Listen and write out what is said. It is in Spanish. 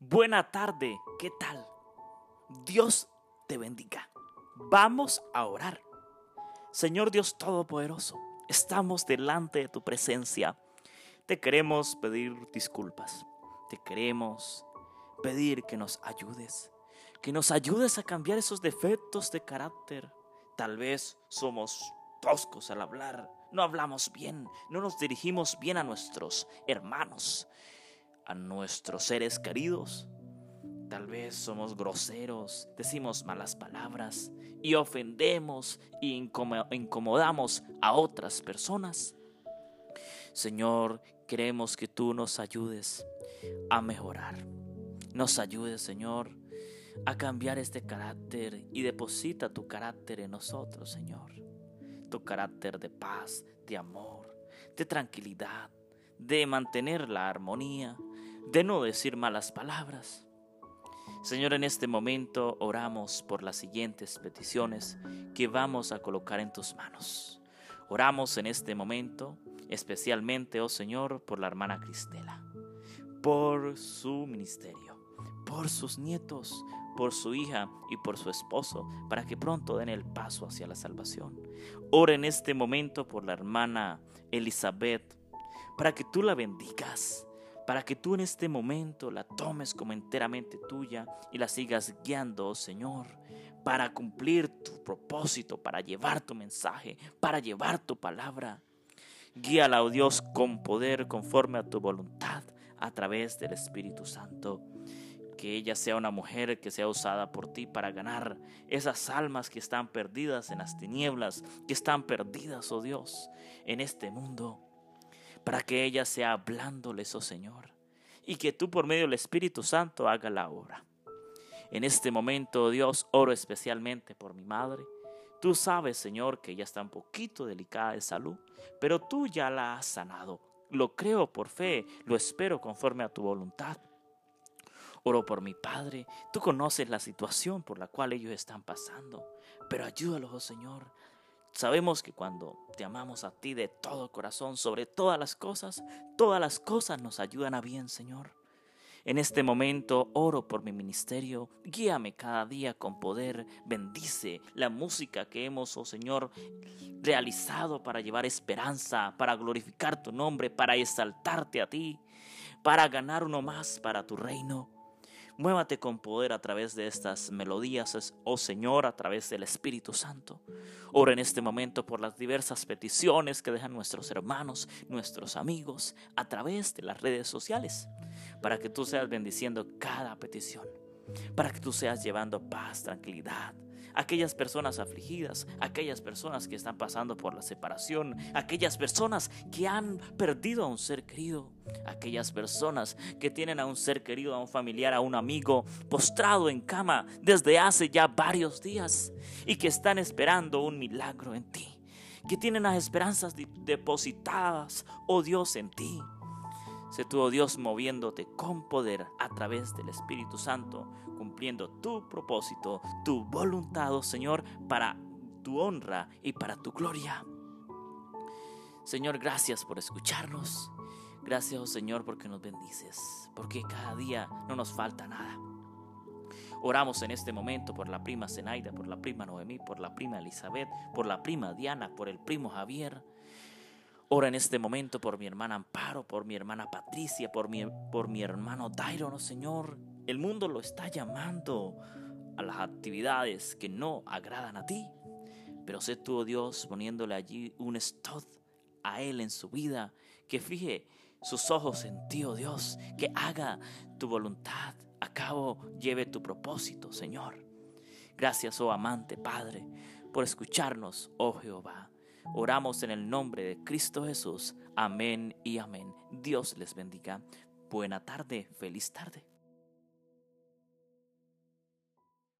Buena tarde, ¿qué tal? Dios te bendiga. Vamos a orar. Señor Dios Todopoderoso, estamos delante de tu presencia. Te queremos pedir disculpas. Te queremos pedir que nos ayudes. Que nos ayudes a cambiar esos defectos de carácter. Tal vez somos toscos al hablar. No hablamos bien. No nos dirigimos bien a nuestros hermanos a nuestros seres queridos. Tal vez somos groseros, decimos malas palabras y ofendemos e incomodamos a otras personas. Señor, queremos que tú nos ayudes a mejorar. Nos ayudes, Señor, a cambiar este carácter y deposita tu carácter en nosotros, Señor. Tu carácter de paz, de amor, de tranquilidad, de mantener la armonía, de no decir malas palabras. Señor, en este momento oramos por las siguientes peticiones que vamos a colocar en tus manos. Oramos en este momento especialmente, oh Señor, por la hermana Cristela, por su ministerio, por sus nietos, por su hija y por su esposo, para que pronto den el paso hacia la salvación. Ora en este momento por la hermana Elizabeth, para que tú la bendigas, para que tú en este momento la tomes como enteramente tuya y la sigas guiando, oh Señor, para cumplir tu propósito, para llevar tu mensaje, para llevar tu palabra. Guíala, oh Dios, con poder conforme a tu voluntad a través del Espíritu Santo. Que ella sea una mujer que sea usada por ti para ganar esas almas que están perdidas en las tinieblas, que están perdidas, oh Dios, en este mundo para que ella sea hablándoles, oh Señor, y que tú por medio del Espíritu Santo haga la obra. En este momento, oh Dios, oro especialmente por mi madre. Tú sabes, Señor, que ella está un poquito delicada de salud, pero tú ya la has sanado. Lo creo por fe, lo espero conforme a tu voluntad. Oro por mi padre. Tú conoces la situación por la cual ellos están pasando, pero ayúdalos, oh Señor, Sabemos que cuando te amamos a ti de todo corazón, sobre todas las cosas, todas las cosas nos ayudan a bien, Señor. En este momento oro por mi ministerio, guíame cada día con poder, bendice la música que hemos, oh Señor, realizado para llevar esperanza, para glorificar tu nombre, para exaltarte a ti, para ganar uno más para tu reino. Muévate con poder a través de estas melodías, oh Señor, a través del Espíritu Santo. Ora en este momento por las diversas peticiones que dejan nuestros hermanos, nuestros amigos, a través de las redes sociales, para que tú seas bendiciendo cada petición, para que tú seas llevando paz, tranquilidad, aquellas personas afligidas, aquellas personas que están pasando por la separación, aquellas personas que han perdido a un ser querido, aquellas personas que tienen a un ser querido, a un familiar, a un amigo postrado en cama desde hace ya varios días y que están esperando un milagro en ti, que tienen las esperanzas depositadas, oh Dios, en ti. Sé tú, oh Dios, moviéndote con poder a través del Espíritu Santo, cumpliendo tu propósito, tu voluntad, oh Señor, para tu honra y para tu gloria. Señor, gracias por escucharnos. Gracias, oh Señor, porque nos bendices, porque cada día no nos falta nada. Oramos en este momento por la prima Zenaida, por la prima Noemí, por la prima Elizabeth, por la prima Diana, por el primo Javier. Ora en este momento por mi hermana Amparo, por mi hermana Patricia, por mi, por mi hermano Dairon, oh Señor. El mundo lo está llamando a las actividades que no agradan a ti. Pero sé tú, oh Dios, poniéndole allí un stop a él en su vida, que fije sus ojos en ti, oh Dios, que haga tu voluntad, a cabo lleve tu propósito, Señor. Gracias, oh amante Padre, por escucharnos, oh Jehová. Oramos en el nombre de Cristo Jesús. Amén y amén. Dios les bendiga. Buena tarde, feliz tarde.